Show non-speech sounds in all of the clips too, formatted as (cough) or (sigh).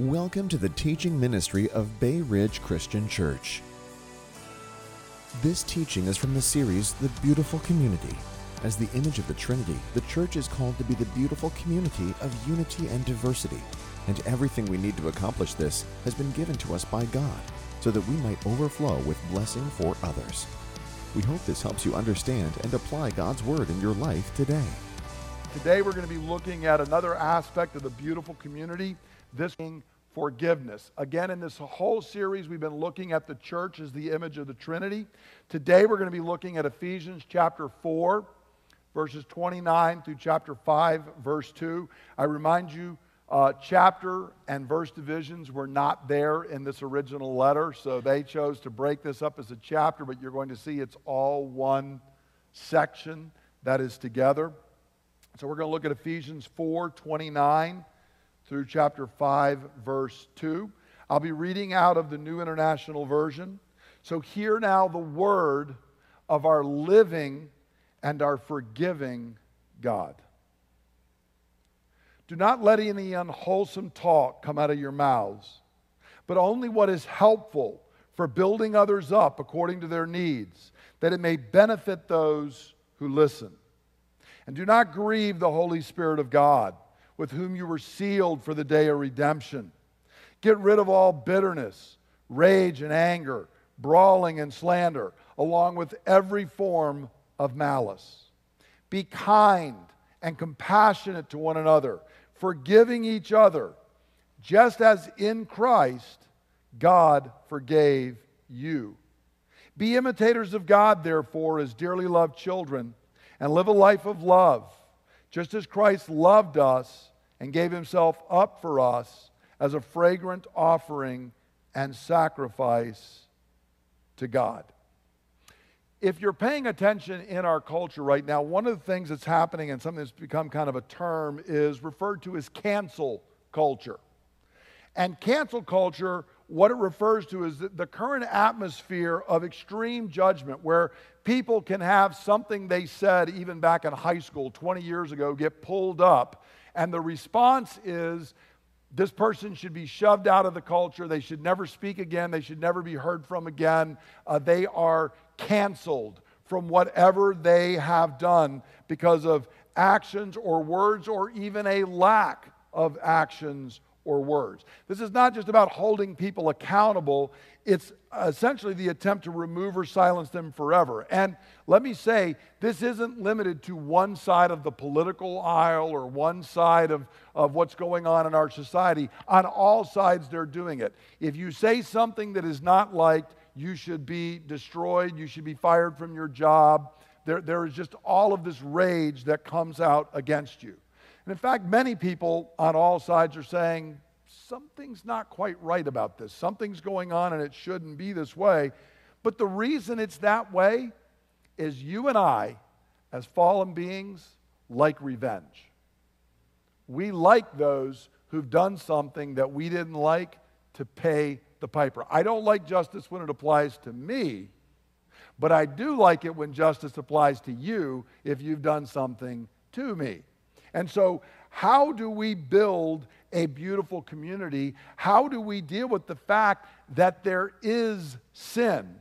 Welcome to the teaching ministry of Bay Ridge Christian Church. This teaching is from the series The Beautiful Community. As the image of the Trinity, the church is called to be the beautiful community of unity and diversity, and everything we need to accomplish this has been given to us by God, so that we might overflow with blessing for others. We hope this helps you understand and apply God's Word in your life today. Today we're going to be looking at another aspect of the beautiful community, this forgiveness. Again, in this whole series, we've been looking at the church as the image of the Trinity. Today we're going to be looking at Ephesians chapter 4, verses 29 through chapter 5, verse 2. I remind you, uh, chapter and verse divisions were not there in this original letter, so they chose to break this up as a chapter, but you're going to see it's all one section that is together. So we're going to look at Ephesians 4 29 through chapter 5, verse 2. I'll be reading out of the New International Version. So hear now the word of our living and our forgiving God. Do not let any unwholesome talk come out of your mouths, but only what is helpful for building others up according to their needs, that it may benefit those who listen. And do not grieve the Holy Spirit of God, with whom you were sealed for the day of redemption. Get rid of all bitterness, rage, and anger, brawling and slander, along with every form of malice. Be kind and compassionate to one another forgiving each other, just as in Christ God forgave you. Be imitators of God, therefore, as dearly loved children, and live a life of love, just as Christ loved us and gave himself up for us as a fragrant offering and sacrifice to God if you're paying attention in our culture right now, one of the things that's happening and something that's become kind of a term is referred to as cancel culture. And cancel culture, what it refers to is the current atmosphere of extreme judgment where people can have something they said even back in high school 20 years ago get pulled up. And the response is this person should be shoved out of the culture. They should never speak again. They should never be heard from again. Uh, they are canceled from whatever they have done because of actions or words or even a lack of actions or words. This is not just about holding people accountable, it's essentially the attempt to remove or silence them forever. And let me say, this isn't limited to one side of the political aisle or one side of, of what's going on in our society. On all sides, they're doing it. If you say something that is not liked, you should be destroyed, you should be fired from your job. There, there is just all of this rage that comes out against you. And in fact, many people on all sides are saying, something's not quite right about this. Something's going on and it shouldn't be this way. But the reason it's that way is you and I, as fallen beings, like revenge. We like those who've done something that we didn't like to pay the piper. I don't like justice when it applies to me, but I do like it when justice applies to you if you've done something to me. And so, how do we build a beautiful community? How do we deal with the fact that there is sin?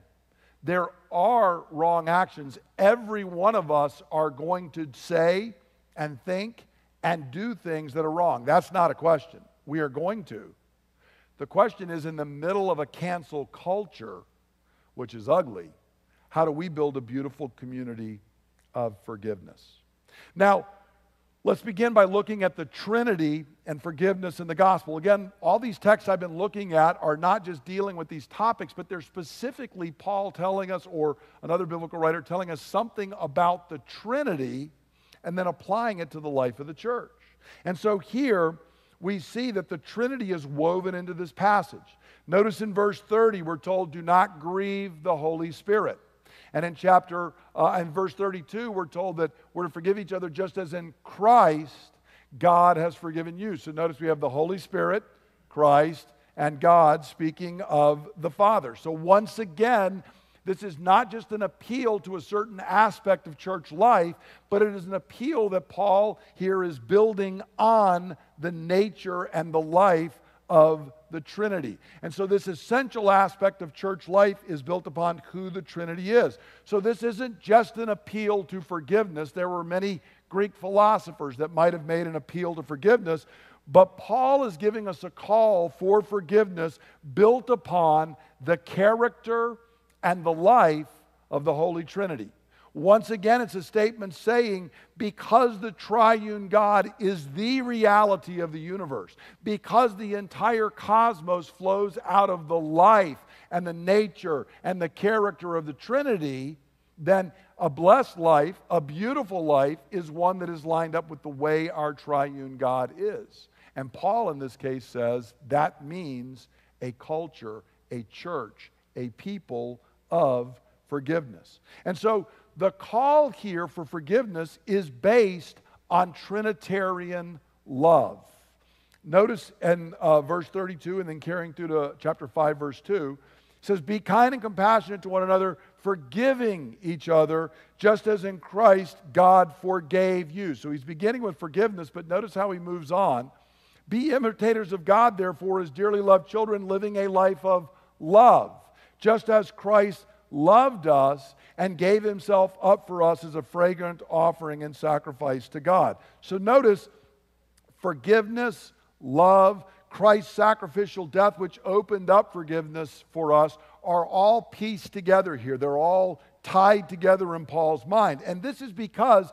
There are wrong actions. Every one of us are going to say and think and do things that are wrong. That's not a question. We are going to. The question is in the middle of a cancel culture, which is ugly, how do we build a beautiful community of forgiveness? Now, let's begin by looking at the Trinity and forgiveness in the gospel. Again, all these texts I've been looking at are not just dealing with these topics, but they're specifically Paul telling us, or another biblical writer telling us something about the Trinity and then applying it to the life of the church. And so here, we see that the Trinity is woven into this passage. Notice in verse 30, we're told, do not grieve the Holy Spirit. And in chapter, uh, in verse 32, we're told that we're to forgive each other just as in Christ God has forgiven you. So notice we have the Holy Spirit, Christ, and God speaking of the Father. So once again, this is not just an appeal to a certain aspect of church life, but it is an appeal that Paul here is building on the nature and the life of the Trinity. And so, this essential aspect of church life is built upon who the Trinity is. So, this isn't just an appeal to forgiveness. There were many Greek philosophers that might have made an appeal to forgiveness, but Paul is giving us a call for forgiveness built upon the character and the life of the Holy Trinity. Once again, it's a statement saying, because the triune God is the reality of the universe, because the entire cosmos flows out of the life and the nature and the character of the Trinity, then a blessed life, a beautiful life, is one that is lined up with the way our triune God is. And Paul, in this case, says that means a culture, a church, a people of forgiveness. And so the call here for forgiveness is based on Trinitarian love. Notice in uh, verse 32 and then carrying through to chapter 5, verse 2, says, Be kind and compassionate to one another, forgiving each other, just as in Christ God forgave you. So he's beginning with forgiveness, but notice how he moves on. Be imitators of God, therefore, as dearly loved children, living a life of love, just as Christ loved us and gave himself up for us as a fragrant offering and sacrifice to God. So notice forgiveness, love, Christ's sacrificial death, which opened up forgiveness for us, are all pieced together here. They're all tied together in Paul's mind. And this is because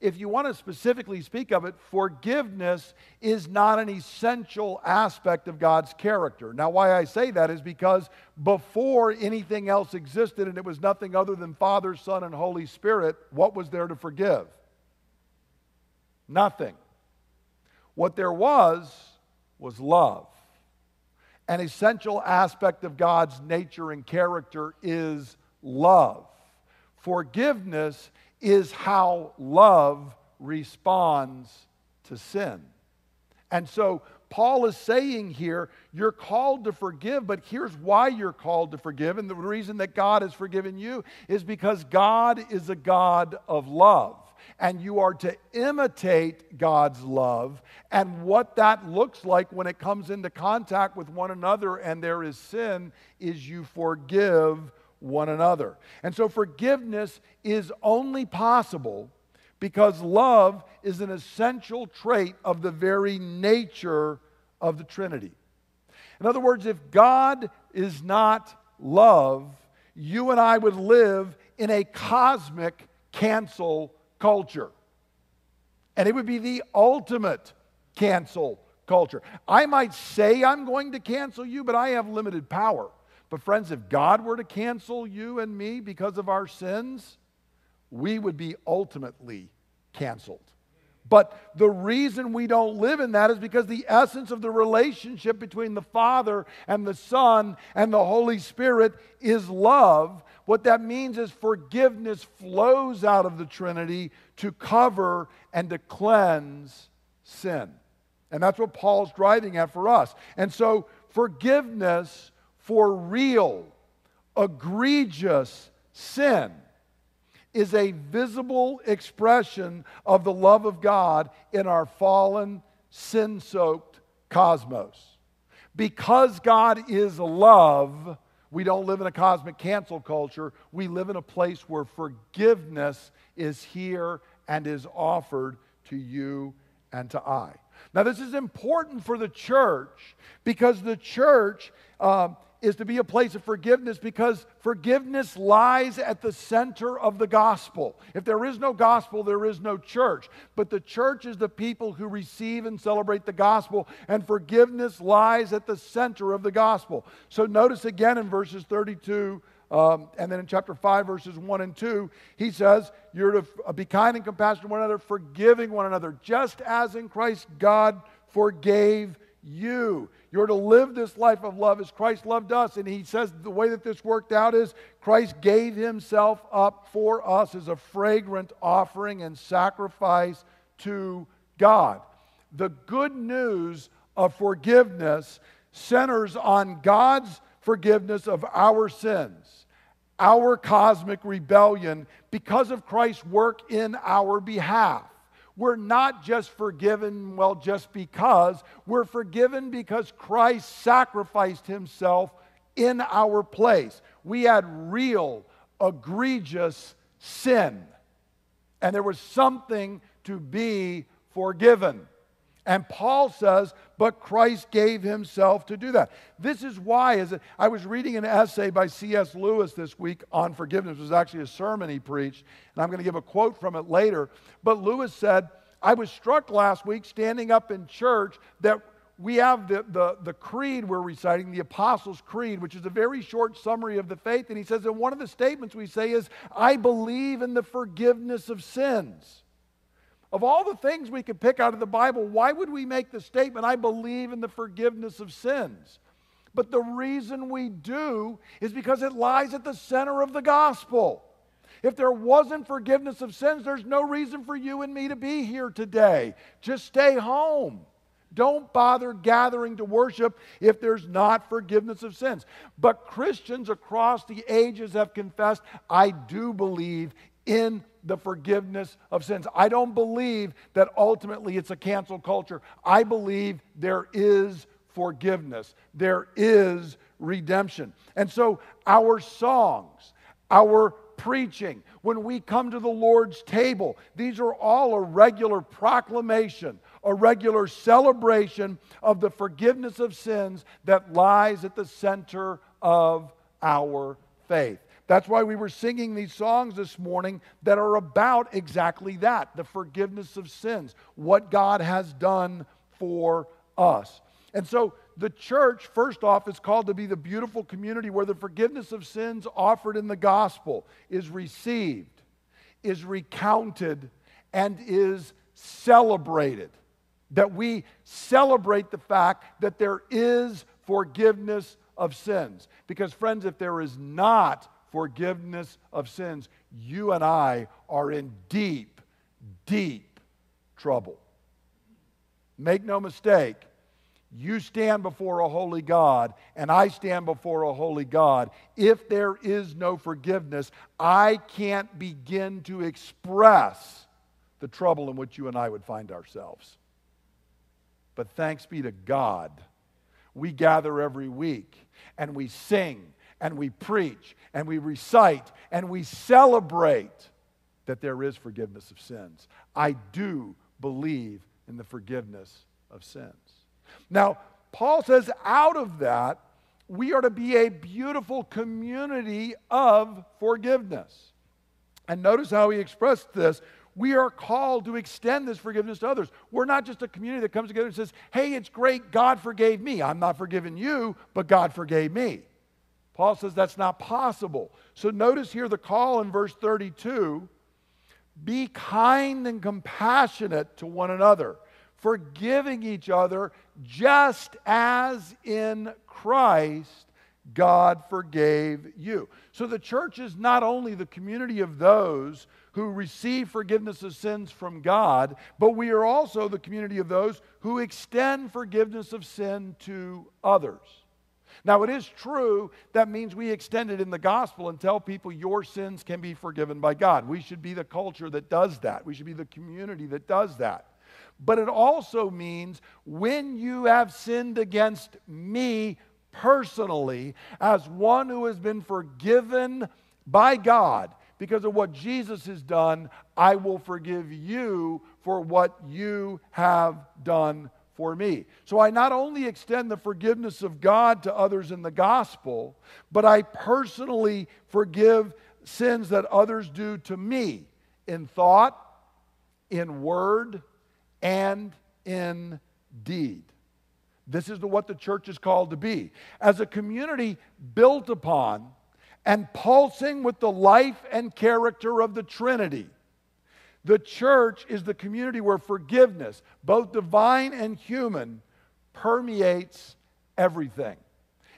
if you want to specifically speak of it, forgiveness is not an essential aspect of God's character. Now, why I say that is because before anything else existed and it was nothing other than Father, Son, and Holy Spirit, what was there to forgive? Nothing. What there was was love. An essential aspect of God's nature and character is love. Forgiveness is how love responds to sin. And so Paul is saying here, you're called to forgive, but here's why you're called to forgive. And the reason that God has forgiven you is because God is a God of love. And you are to imitate God's love. And what that looks like when it comes into contact with one another and there is sin is you forgive one another. And so forgiveness is only possible because love is an essential trait of the very nature of the Trinity. In other words, if God is not love, you and I would live in a cosmic cancel culture. And it would be the ultimate cancel culture. I might say I'm going to cancel you, but I have limited power. But, friends, if God were to cancel you and me because of our sins, we would be ultimately canceled. But the reason we don't live in that is because the essence of the relationship between the Father and the Son and the Holy Spirit is love. What that means is forgiveness flows out of the Trinity to cover and to cleanse sin. And that's what Paul's driving at for us. And so forgiveness for real, egregious sin is a visible expression of the love of God in our fallen, sin soaked cosmos. Because God is love, we don't live in a cosmic cancel culture. We live in a place where forgiveness is here and is offered to you and to I. Now, this is important for the church because the church uh, is to be a place of forgiveness because forgiveness lies at the center of the gospel. If there is no gospel, there is no church. But the church is the people who receive and celebrate the gospel, and forgiveness lies at the center of the gospel. So notice again in verses 32. Um, and then in chapter 5, verses 1 and 2, he says, You're to uh, be kind and compassionate to one another, forgiving one another, just as in Christ God forgave you. You're to live this life of love as Christ loved us. And he says the way that this worked out is Christ gave himself up for us as a fragrant offering and sacrifice to God. The good news of forgiveness centers on God's forgiveness of our sins, our cosmic rebellion, because of Christ's work in our behalf. We're not just forgiven, well, just because. We're forgiven because Christ sacrificed himself in our place. We had real, egregious sin, and there was something to be forgiven. And Paul says, but Christ gave himself to do that. This is why, as I was reading an essay by C.S. Lewis this week on forgiveness. It was actually a sermon he preached, and I'm going to give a quote from it later. But Lewis said, I was struck last week standing up in church that we have the, the, the creed we're reciting, the Apostles' Creed, which is a very short summary of the faith. And he says, and one of the statements we say is, I believe in the forgiveness of sins. Of all the things we could pick out of the Bible, why would we make the statement, I believe in the forgiveness of sins? But the reason we do is because it lies at the center of the gospel. If there wasn't forgiveness of sins, there's no reason for you and me to be here today. Just stay home. Don't bother gathering to worship if there's not forgiveness of sins. But Christians across the ages have confessed, I do believe in the forgiveness of sins. I don't believe that ultimately it's a cancel culture. I believe there is forgiveness, there is redemption. And so our songs, our preaching, when we come to the Lord's table, these are all a regular proclamation, a regular celebration of the forgiveness of sins that lies at the center of our faith. That's why we were singing these songs this morning that are about exactly that the forgiveness of sins, what God has done for us. And so the church, first off, is called to be the beautiful community where the forgiveness of sins offered in the gospel is received, is recounted, and is celebrated. That we celebrate the fact that there is forgiveness of sins. Because, friends, if there is not forgiveness of sins, you and I are in deep, deep trouble. Make no mistake, you stand before a holy God, and I stand before a holy God. If there is no forgiveness, I can't begin to express the trouble in which you and I would find ourselves. But thanks be to God, we gather every week and we sing and we preach and we recite and we celebrate that there is forgiveness of sins. I do believe in the forgiveness of sins. Now, Paul says, out of that, we are to be a beautiful community of forgiveness. And notice how he expressed this. We are called to extend this forgiveness to others. We're not just a community that comes together and says, hey, it's great, God forgave me. I'm not forgiving you, but God forgave me. Paul says that's not possible. So notice here the call in verse 32 be kind and compassionate to one another, forgiving each other just as in Christ God forgave you. So the church is not only the community of those who receive forgiveness of sins from God, but we are also the community of those who extend forgiveness of sin to others. Now, it is true that means we extend it in the gospel and tell people your sins can be forgiven by God. We should be the culture that does that, we should be the community that does that. But it also means when you have sinned against me personally, as one who has been forgiven by God because of what Jesus has done, I will forgive you for what you have done for me. So I not only extend the forgiveness of God to others in the gospel, but I personally forgive sins that others do to me in thought, in word, and in deed. This is what the church is called to be. As a community built upon and pulsing with the life and character of the Trinity the church is the community where forgiveness, both divine and human, permeates everything.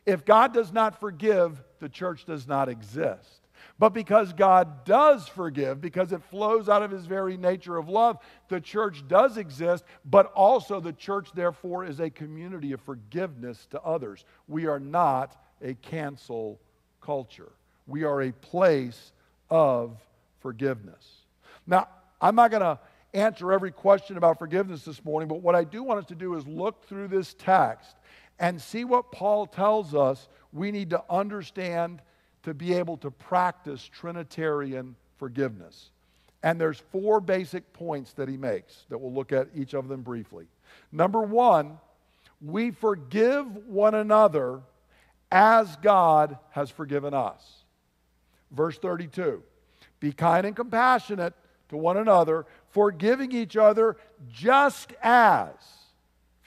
If God does not forgive, the church does not exist. But because God does forgive, because it flows out of his very nature of love, the church does exist, but also the church, therefore, is a community of forgiveness to others. We are not a cancel culture, we are a place of forgiveness. Now, I'm not going to answer every question about forgiveness this morning, but what I do want us to do is look through this text and see what Paul tells us we need to understand to be able to practice Trinitarian forgiveness. And there's four basic points that he makes that we'll look at each of them briefly. Number one, we forgive one another as God has forgiven us. Verse 32 Be kind and compassionate to one another, forgiving each other just as,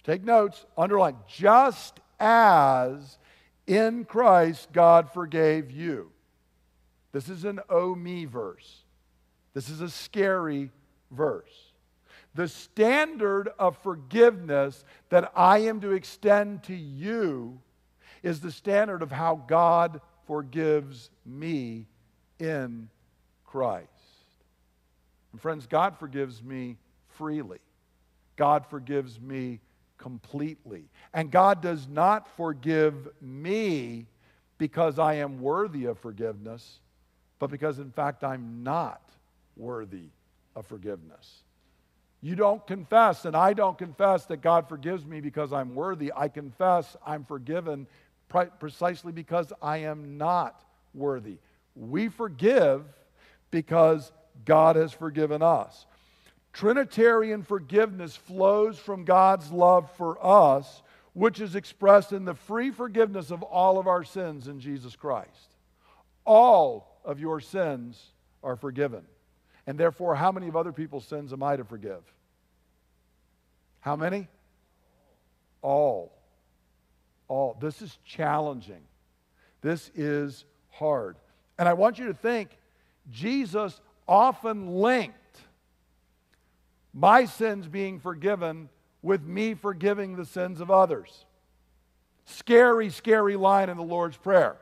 take notes, underline, just as in Christ God forgave you. This is an O me verse. This is a scary verse. The standard of forgiveness that I am to extend to you is the standard of how God forgives me in Christ. And friends, God forgives me freely. God forgives me completely. And God does not forgive me because I am worthy of forgiveness, but because, in fact, I'm not worthy of forgiveness. You don't confess, and I don't confess that God forgives me because I'm worthy. I confess I'm forgiven precisely because I am not worthy. We forgive because God has forgiven us. Trinitarian forgiveness flows from God's love for us, which is expressed in the free forgiveness of all of our sins in Jesus Christ. All of your sins are forgiven. And therefore, how many of other people's sins am I to forgive? How many? All. All. This is challenging. This is hard. And I want you to think Jesus often linked my sins being forgiven with me forgiving the sins of others. Scary, scary line in the Lord's Prayer.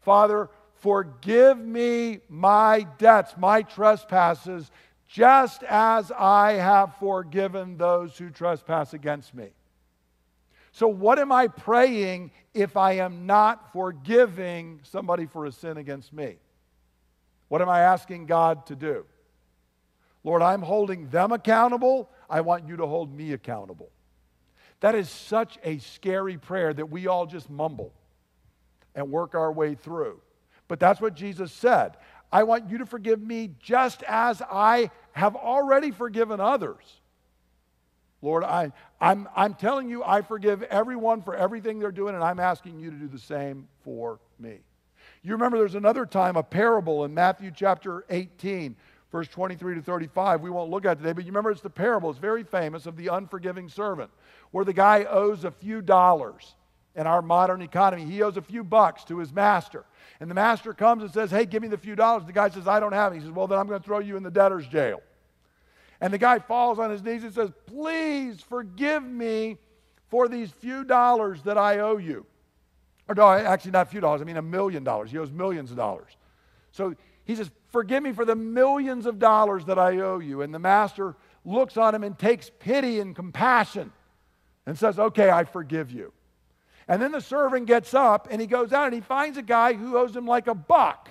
Father, Forgive me my debts, my trespasses, just as I have forgiven those who trespass against me. So, what am I praying if I am not forgiving somebody for a sin against me? What am I asking God to do? Lord, I'm holding them accountable. I want you to hold me accountable. That is such a scary prayer that we all just mumble and work our way through. But that's what Jesus said. I want you to forgive me just as I have already forgiven others. Lord, I, I'm, I'm telling you, I forgive everyone for everything they're doing, and I'm asking you to do the same for me. You remember there's another time, a parable in Matthew chapter 18, verse 23 to 35. We won't look at today, but you remember it's the parable, it's very famous, of the unforgiving servant, where the guy owes a few dollars in our modern economy. He owes a few bucks to his master. And the master comes and says, Hey, give me the few dollars. The guy says, I don't have it. He says, Well, then I'm going to throw you in the debtor's jail. And the guy falls on his knees and says, Please forgive me for these few dollars that I owe you. Or no, actually, not a few dollars. I mean, a million dollars. He owes millions of dollars. So he says, Forgive me for the millions of dollars that I owe you. And the master looks on him and takes pity and compassion and says, Okay, I forgive you. And then the servant gets up and he goes out and he finds a guy who owes him like a buck.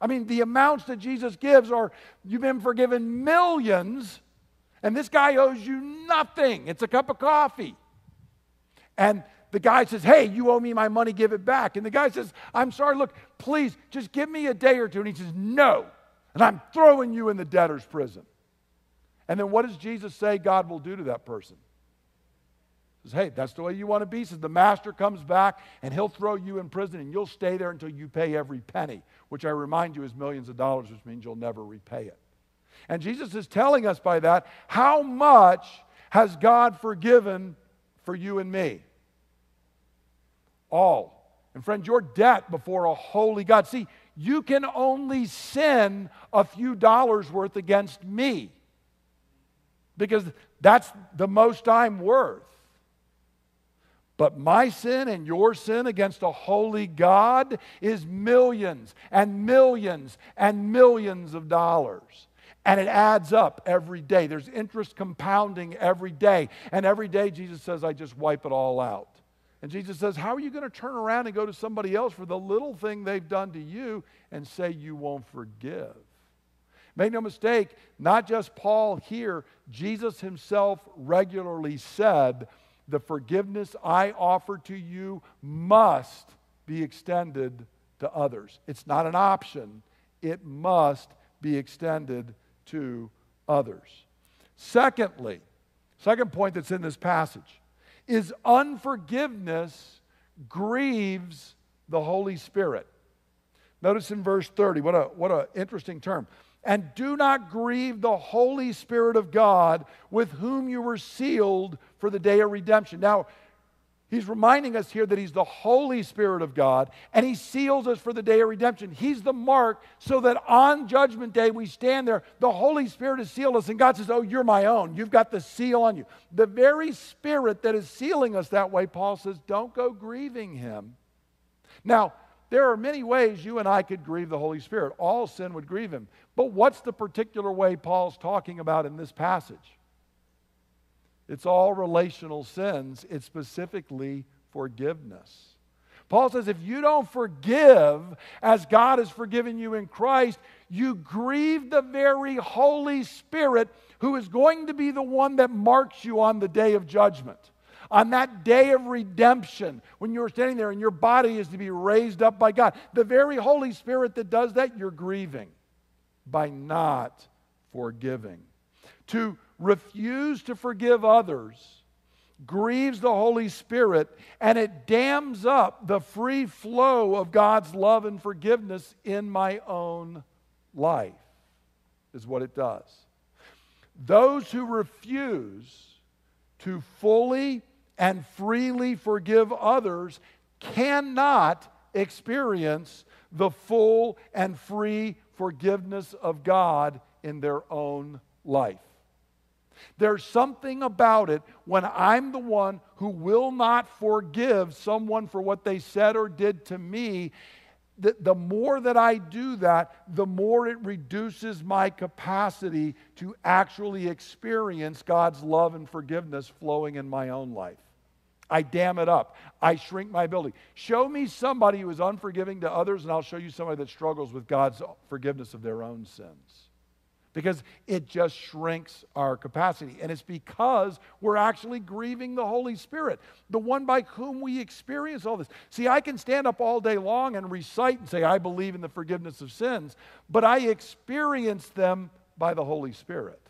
I mean, the amounts that Jesus gives are you've been forgiven millions, and this guy owes you nothing. It's a cup of coffee. And the guy says, Hey, you owe me my money, give it back. And the guy says, I'm sorry, look, please, just give me a day or two. And he says, No. And I'm throwing you in the debtor's prison. And then what does Jesus say God will do to that person? Says, hey, that's the way you want to be. Says the master comes back and he'll throw you in prison and you'll stay there until you pay every penny, which I remind you is millions of dollars, which means you'll never repay it. And Jesus is telling us by that how much has God forgiven for you and me? All. And friend, your debt before a holy God. See, you can only sin a few dollars worth against me because that's the most I'm worth. But my sin and your sin against a holy God is millions and millions and millions of dollars. And it adds up every day. There's interest compounding every day. And every day, Jesus says, I just wipe it all out. And Jesus says, How are you going to turn around and go to somebody else for the little thing they've done to you and say you won't forgive? Make no mistake, not just Paul here, Jesus himself regularly said, The forgiveness I offer to you must be extended to others. It's not an option, it must be extended to others. Secondly, second point that's in this passage is unforgiveness grieves the Holy Spirit. Notice in verse 30, what a what an interesting term. And do not grieve the Holy Spirit of God with whom you were sealed for the day of redemption. Now, He's reminding us here that He's the Holy Spirit of God and He seals us for the day of redemption. He's the mark so that on Judgment Day we stand there. The Holy Spirit has sealed us, and God says, Oh, you're my own. You've got the seal on you. The very Spirit that is sealing us that way, Paul says, don't go grieving Him. Now, there are many ways you and I could grieve the Holy Spirit. All sin would grieve Him. But what's the particular way Paul's talking about in this passage? It's all relational sins, it's specifically forgiveness. Paul says, if you don't forgive as God has forgiven you in Christ, you grieve the very Holy Spirit who is going to be the one that marks you on the day of judgment. On that day of redemption, when you're standing there and your body is to be raised up by God, the very Holy Spirit that does that, you're grieving by not forgiving. To refuse to forgive others grieves the Holy Spirit and it dams up the free flow of God's love and forgiveness in my own life, is what it does. Those who refuse to fully and freely forgive others cannot experience the full and free forgiveness of God in their own life. There's something about it when I'm the one who will not forgive someone for what they said or did to me. That the more that I do that, the more it reduces my capacity to actually experience God's love and forgiveness flowing in my own life. I dam it up. I shrink my ability. Show me somebody who is unforgiving to others, and I'll show you somebody that struggles with God's forgiveness of their own sins because it just shrinks our capacity. And it's because we're actually grieving the Holy Spirit, the one by whom we experience all this. See, I can stand up all day long and recite and say, I believe in the forgiveness of sins, but I experience them by the Holy Spirit.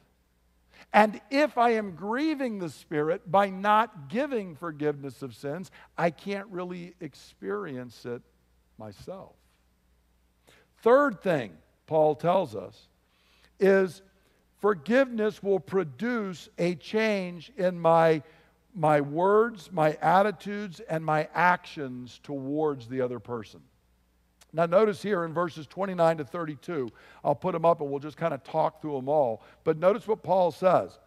And if I am grieving the Spirit by not giving forgiveness of sins, I can't really experience it myself. Third thing Paul tells us is forgiveness will produce a change in my, my words, my attitudes, and my actions towards the other person. Now, notice here in verses 29 to 32, I'll put them up and we'll just kind of talk through them all. But notice what Paul says.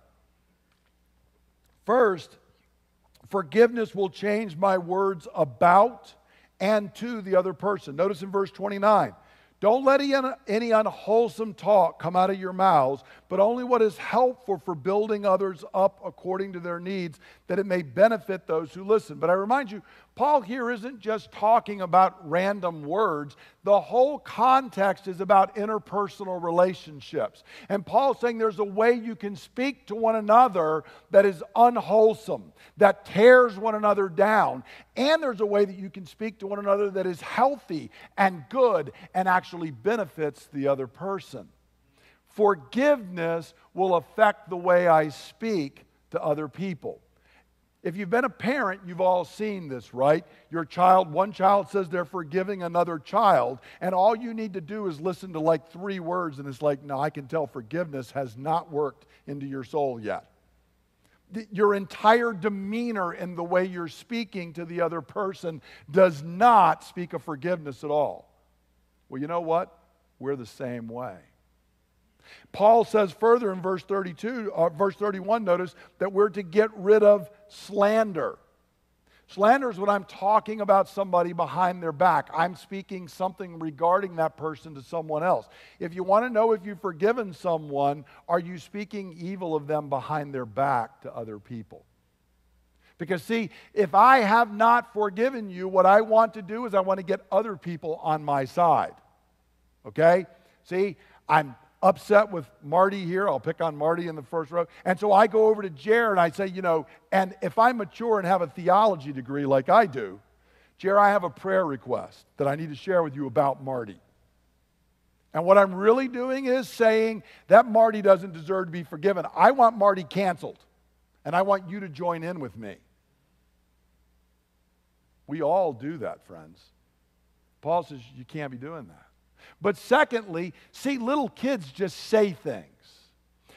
First, forgiveness will change my words about and to the other person. Notice in verse 29 don't let any unwholesome talk come out of your mouths, but only what is helpful for building others up according to their needs, that it may benefit those who listen. But I remind you, Paul here isn't just talking about random words. The whole context is about interpersonal relationships. And Paul's saying there's a way you can speak to one another that is unwholesome, that tears one another down. And there's a way that you can speak to one another that is healthy and good and actually benefits the other person. Forgiveness will affect the way I speak to other people. If you've been a parent, you've all seen this, right? Your child, one child says they're forgiving another child, and all you need to do is listen to like three words, and it's like, no, I can tell forgiveness has not worked into your soul yet. Your entire demeanor in the way you're speaking to the other person does not speak of forgiveness at all. Well, you know what? We're the same way. Paul says further in verse 32, uh, verse 31, notice that we're to get rid of slander. Slander is when I'm talking about somebody behind their back. I'm speaking something regarding that person to someone else. If you want to know if you've forgiven someone, are you speaking evil of them behind their back to other people? Because, see, if I have not forgiven you, what I want to do is I want to get other people on my side. Okay? See, I'm upset with Marty here. I'll pick on Marty in the first row. And so I go over to Jer and I say, you know, and if I'm mature and have a theology degree like I do, Jer, I have a prayer request that I need to share with you about Marty. And what I'm really doing is saying that Marty doesn't deserve to be forgiven. I want Marty canceled, and I want you to join in with me. We all do that, friends. Paul says you can't be doing that. But secondly, see, little kids just say things.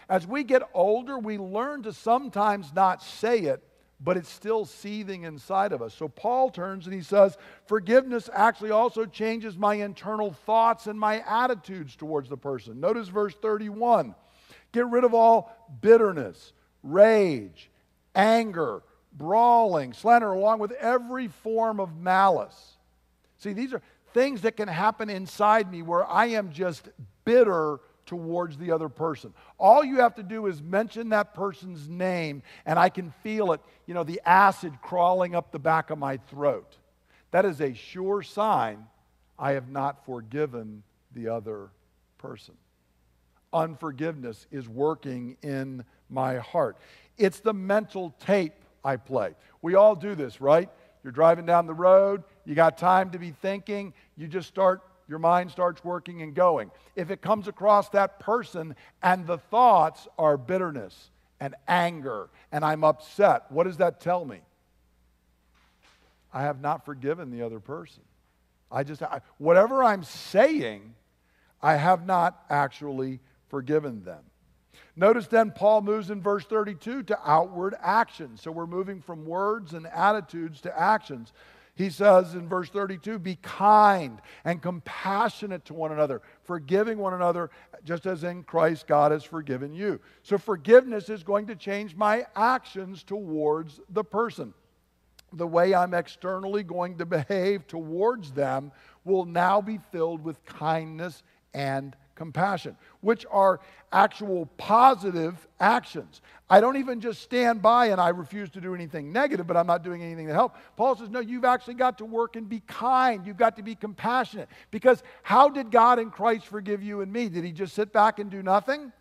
As we get older, we learn to sometimes not say it, but it's still seething inside of us. So Paul turns and he says, Forgiveness actually also changes my internal thoughts and my attitudes towards the person. Notice verse 31 Get rid of all bitterness, rage, anger, brawling, slander, along with every form of malice. See, these are things that can happen inside me where I am just bitter towards the other person. All you have to do is mention that person's name, and I can feel it, you know, the acid crawling up the back of my throat. That is a sure sign I have not forgiven the other person. Unforgiveness is working in my heart. It's the mental tape I play. We all do this, right? You're driving down the road, you got time to be thinking, you just start your mind starts working and going. If it comes across that person and the thoughts are bitterness and anger and I'm upset, what does that tell me? I have not forgiven the other person. I just, I, whatever I'm saying, I have not actually forgiven them. Notice then Paul moves in verse 32 to outward actions. So we're moving from words and attitudes to actions. He says in verse 32 be kind and compassionate to one another, forgiving one another, just as in Christ God has forgiven you. So forgiveness is going to change my actions towards the person. The way I'm externally going to behave towards them will now be filled with kindness and compassion, which are actual positive actions. I don't even just stand by and I refuse to do anything negative, but I'm not doing anything to help. Paul says, No, you've actually got to work and be kind. You've got to be compassionate. Because how did God in Christ forgive you and me? Did he just sit back and do nothing?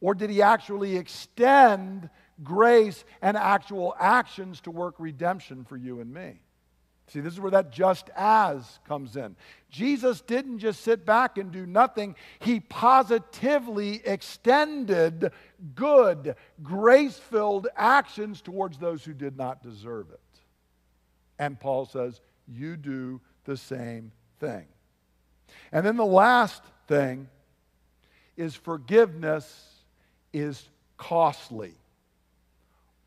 Or did he actually extend grace and actual actions to work redemption for you and me? See, this is where that just as comes in. Jesus didn't just sit back and do nothing, he positively extended good, grace filled actions towards those who did not deserve it. And Paul says, You do the same thing. And then the last thing is forgiveness is costly,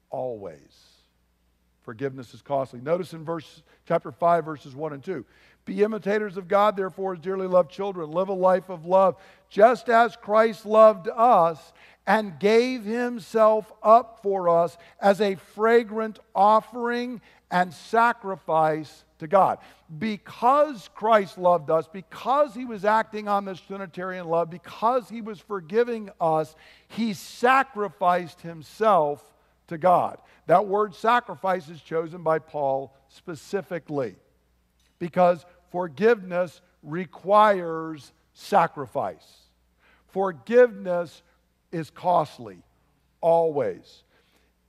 always. Forgiveness is costly. Notice in verse chapter 5 verses 1 and 2. Be imitators of God, therefore, as dearly loved children. Live a life of love, just as Christ loved us and gave himself up for us as a fragrant offering and sacrifice to God. Because Christ loved us, because he was acting on this Trinitarian love, because he was forgiving us, he sacrificed himself to God. That word sacrifice is chosen by Paul specifically because forgiveness requires sacrifice. Forgiveness is costly always.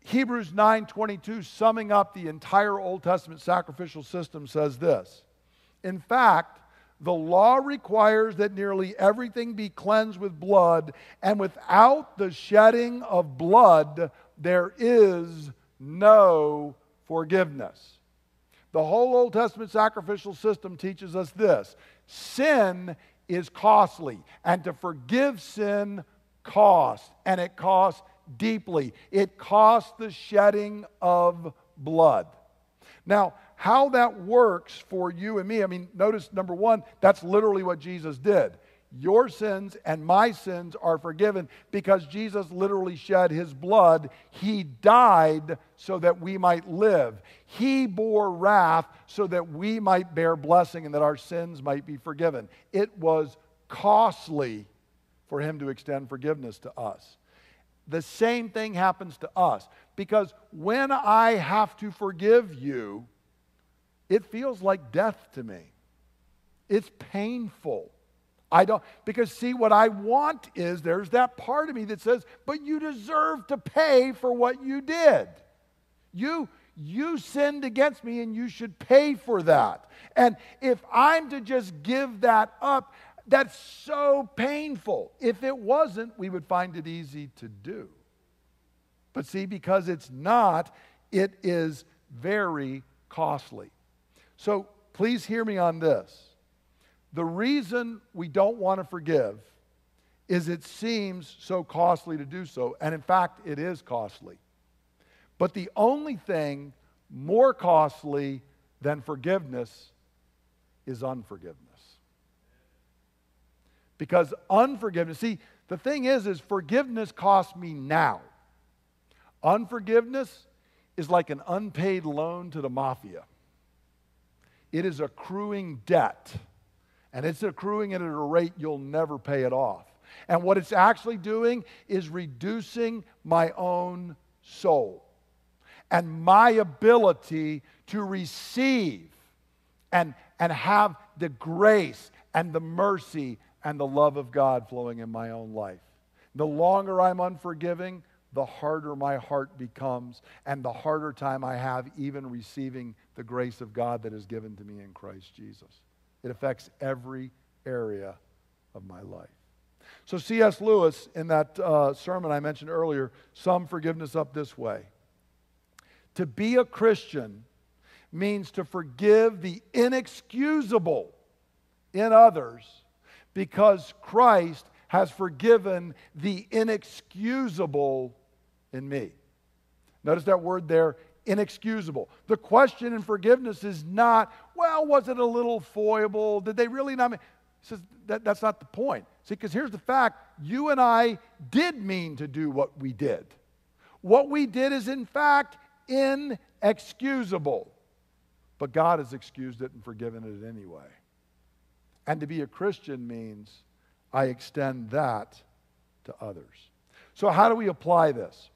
Hebrews 9:22 summing up the entire Old Testament sacrificial system says this. In fact, the law requires that nearly everything be cleansed with blood, and without the shedding of blood, there is no forgiveness. The whole Old Testament sacrificial system teaches us this sin is costly, and to forgive sin costs, and it costs deeply. It costs the shedding of blood. Now, how that works for you and me, I mean, notice number one, that's literally what Jesus did. Your sins and my sins are forgiven because Jesus literally shed his blood. He died so that we might live. He bore wrath so that we might bear blessing and that our sins might be forgiven. It was costly for him to extend forgiveness to us. The same thing happens to us because when I have to forgive you, it feels like death to me. It's painful. I don't, because see, what I want is there's that part of me that says, but you deserve to pay for what you did. You, you sinned against me and you should pay for that. And if I'm to just give that up, that's so painful. If it wasn't, we would find it easy to do. But see, because it's not, it is very costly. So please hear me on this. The reason we don't want to forgive is it seems so costly to do so. And in fact, it is costly. But the only thing more costly than forgiveness is unforgiveness. Because unforgiveness, see, the thing is, is forgiveness costs me now. Unforgiveness is like an unpaid loan to the mafia. It is accruing debt, and it's accruing at a rate you'll never pay it off. And what it's actually doing is reducing my own soul and my ability to receive and, and have the grace and the mercy and the love of God flowing in my own life. The longer I'm unforgiving, the harder my heart becomes and the harder time I have even receiving the grace of God that is given to me in Christ Jesus. It affects every area of my life. So, C.S. Lewis, in that uh, sermon I mentioned earlier, summed forgiveness up this way To be a Christian means to forgive the inexcusable in others because Christ has forgiven the inexcusable in me. Notice that word there, inexcusable. The question in forgiveness is not, well, was it a little foible? Did they really not mean? He says that, that's not the point. See, because here's the fact you and I did mean to do what we did. What we did is, in fact, inexcusable. But God has excused it and forgiven it anyway. And to be a Christian means I extend that to others. So, how do we apply this?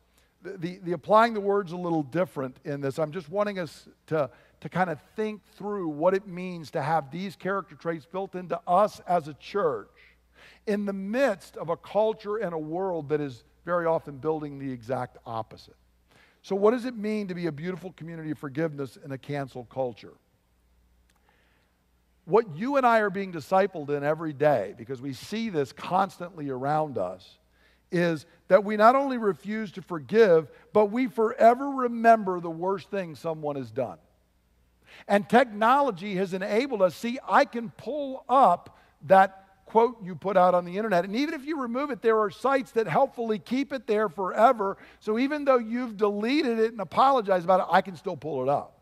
The, the applying the words a little different in this. I'm just wanting us to, to kind of think through what it means to have these character traits built into us as a church in the midst of a culture and a world that is very often building the exact opposite. So, what does it mean to be a beautiful community of forgiveness in a cancel culture? What you and I are being discipled in every day, because we see this constantly around us, is that we not only refuse to forgive, but we forever remember the worst thing someone has done. And technology has enabled us, see, I can pull up that quote you put out on the internet. And even if you remove it, there are sites that helpfully keep it there forever. So even though you've deleted it and apologized about it, I can still pull it up.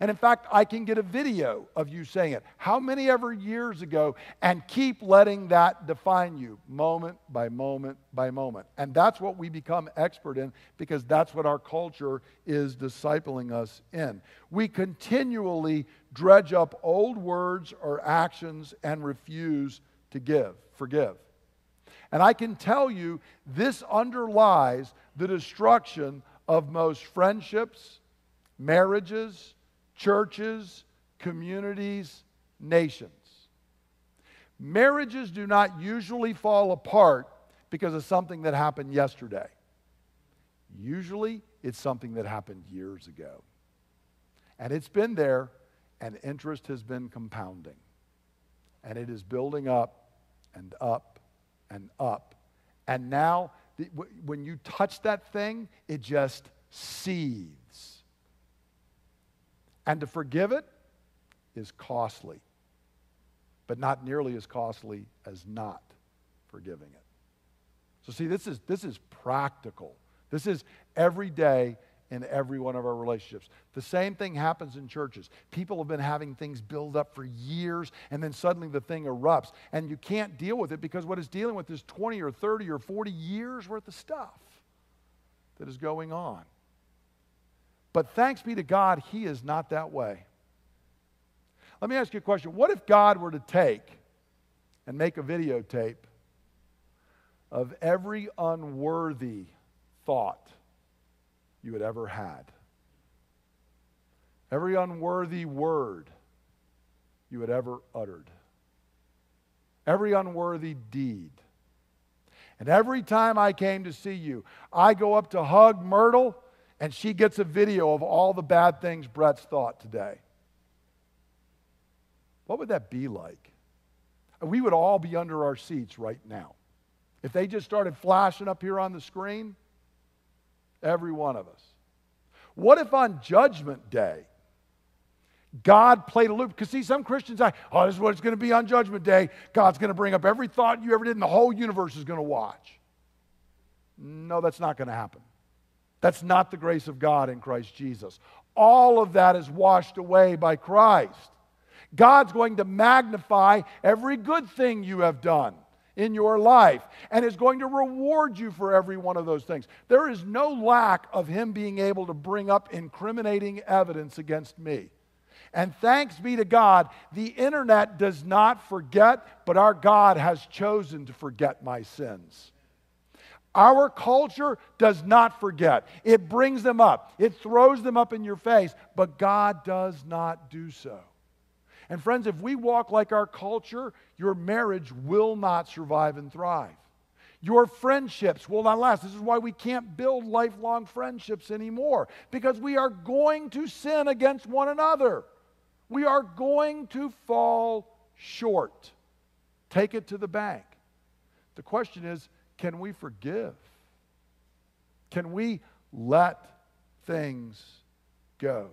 And in fact, I can get a video of you saying it, how many ever years ago, and keep letting that define you moment by moment by moment. And that's what we become expert in because that's what our culture is discipling us in. We continually dredge up old words or actions and refuse to give, forgive. And I can tell you this underlies the destruction of most friendships, marriages, churches, communities, nations. Marriages do not usually fall apart because of something that happened yesterday. Usually, it's something that happened years ago. And it's been there, and interest has been compounding. And it is building up and up and up. And now, when you touch that thing, it just seethes. And to forgive it is costly, but not nearly as costly as not forgiving it. So, see, this is, this is practical. This is every day in every one of our relationships. The same thing happens in churches. People have been having things build up for years, and then suddenly the thing erupts, and you can't deal with it because what it's dealing with is 20 or 30 or 40 years worth of stuff that is going on. But thanks be to God, He is not that way. Let me ask you a question. What if God were to take and make a videotape of every unworthy thought you had ever had? Every unworthy word you had ever uttered? every unworthy deed. And every time I came to see you, I go up to hug Myrtle, and she gets a video of all the bad things Brett's thought today. What would that be like? We would all be under our seats right now. If they just started flashing up here on the screen, every one of us. What if on Judgment Day, God played a loop? Because see, some Christians say, oh, this is what it's going to be on Judgment Day. God's going to bring up every thought you ever did, and the whole universe is going to watch. No, that's not going to happen. That's not the grace of God in Christ Jesus. All of that is washed away by Christ. God's going to magnify every good thing you have done in your life and is going to reward you for every one of those things. There is no lack of Him being able to bring up incriminating evidence against me. And thanks be to God, the internet does not forget, but our God has chosen to forget my sins. Our culture does not forget. It brings them up, it throws them up in your face, but God does not do so. And friends, if we walk like our culture, your marriage will not survive and thrive. Your friendships will not last. This is why we can't build lifelong friendships anymore, because we are going to sin against one another. We are going to fall short. Take it to the bank. The question is can we forgive? Can we let things go?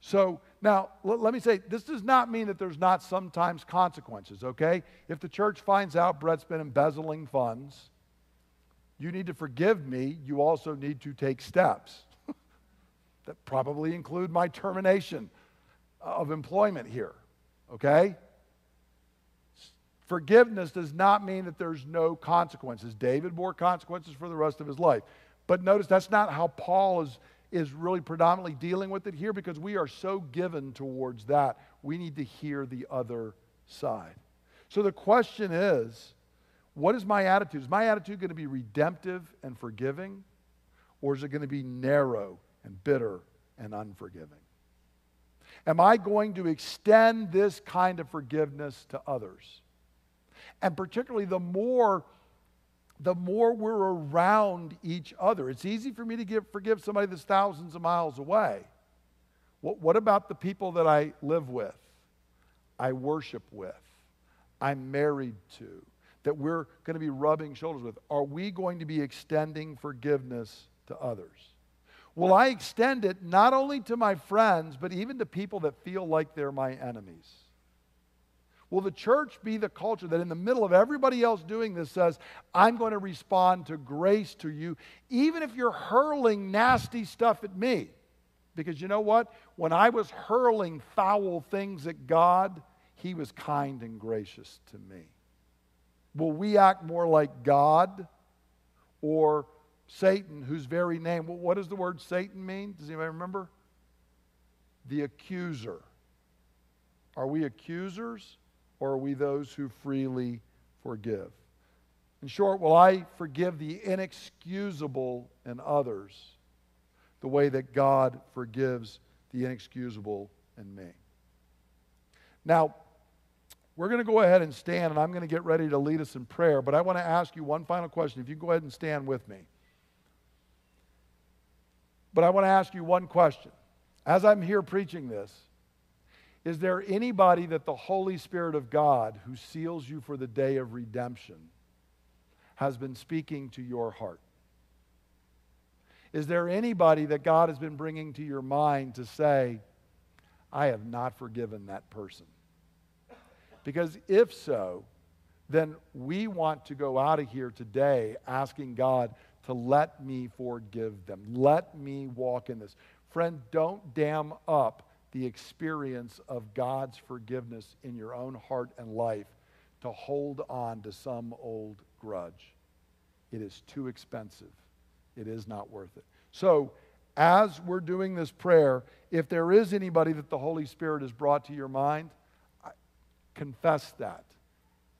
So, now, let me say, this does not mean that there's not sometimes consequences, okay? If the church finds out Brett's been embezzling funds, you need to forgive me. You also need to take steps (laughs) that probably include my termination uh, of employment here, okay? Forgiveness does not mean that there's no consequences. David bore consequences for the rest of his life. But notice that's not how Paul is is really predominantly dealing with it here because we are so given towards that. We need to hear the other side. So the question is what is my attitude? Is my attitude going to be redemptive and forgiving? Or is it going to be narrow and bitter and unforgiving? Am I going to extend this kind of forgiveness to others? And particularly the more the more we're around each other. It's easy for me to give, forgive somebody that's thousands of miles away. What, what about the people that I live with, I worship with, I'm married to, that we're going to be rubbing shoulders with? Are we going to be extending forgiveness to others? Will I extend it not only to my friends, but even to people that feel like they're my enemies? Will the church be the culture that, in the middle of everybody else doing this, says, I'm going to respond to grace to you, even if you're hurling nasty stuff at me? Because you know what? When I was hurling foul things at God, He was kind and gracious to me. Will we act more like God or Satan, whose very name, what does the word Satan mean? Does anybody remember? The accuser. Are we accusers or are we those who freely forgive? In short, will I forgive the inexcusable in others the way that God forgives the inexcusable in me? Now, we're going to go ahead and stand, and I'm going to get ready to lead us in prayer, but I want to ask you one final question. If you go ahead and stand with me. But I want to ask you one question. As I'm here preaching this, is there anybody that the Holy Spirit of God, who seals you for the day of redemption, has been speaking to your heart? Is there anybody that God has been bringing to your mind to say, I have not forgiven that person? Because if so, then we want to go out of here today asking God to let me forgive them. Let me walk in this. Friend, don't dam up the experience of God's forgiveness in your own heart and life to hold on to some old grudge. It is too expensive. It is not worth it. So, as we're doing this prayer, if there is anybody that the Holy Spirit has brought to your mind, confess that.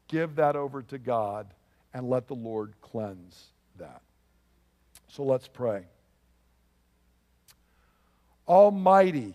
Give that over to God and let the Lord cleanse that. So let's pray. Almighty,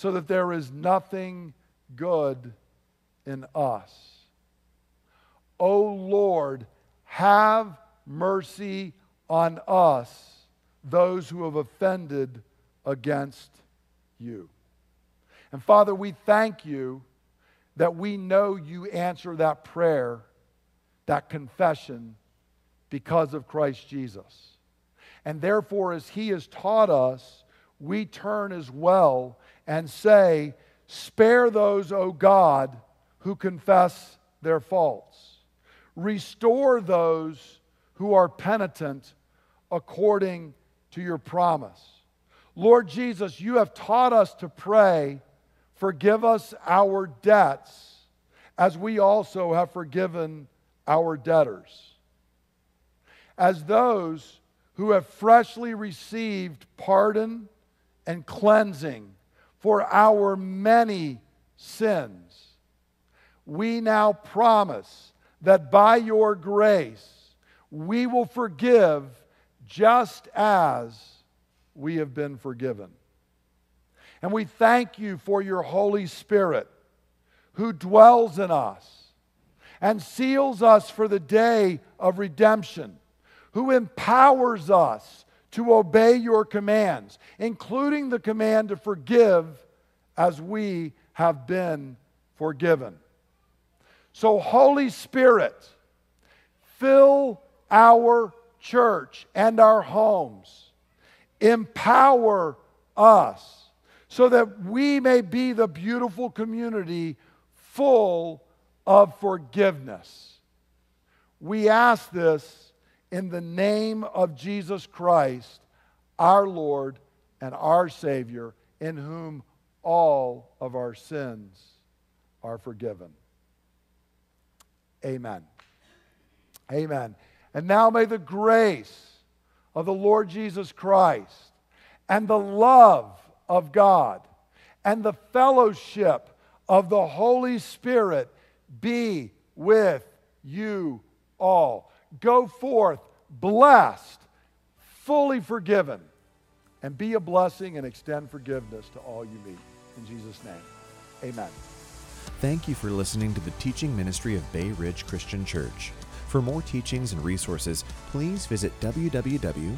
so that there is nothing good in us. O Lord, have mercy on us, those who have offended against you. And Father, we thank you that we know you answer that prayer, that confession, because of Christ Jesus. And therefore, as He has taught us, we turn as well and say, Spare those, O God, who confess their faults. Restore those who are penitent according to your promise. Lord Jesus, you have taught us to pray, forgive us our debts, as we also have forgiven our debtors. As those who have freshly received pardon and cleansing for our many sins, we now promise that by your grace we will forgive just as we have been forgiven. And we thank you for your Holy Spirit who dwells in us and seals us for the day of redemption, who empowers us to obey your commands, including the command to forgive as we have been forgiven. So, Holy Spirit, fill our church and our homes Empower us so that we may be the beautiful community full of forgiveness. We ask this in the name of Jesus Christ, our Lord and our Savior, in whom all of our sins are forgiven. Amen. Amen. And now may the grace of the Lord Jesus Christ and the love of God and the fellowship of the Holy Spirit be with you all. Go forth blessed, fully forgiven, and be a blessing and extend forgiveness to all you meet. In Jesus' name, amen. Thank you for listening to the teaching ministry of Bay Ridge Christian Church. For more teachings and resources, please visit www.brcc.church.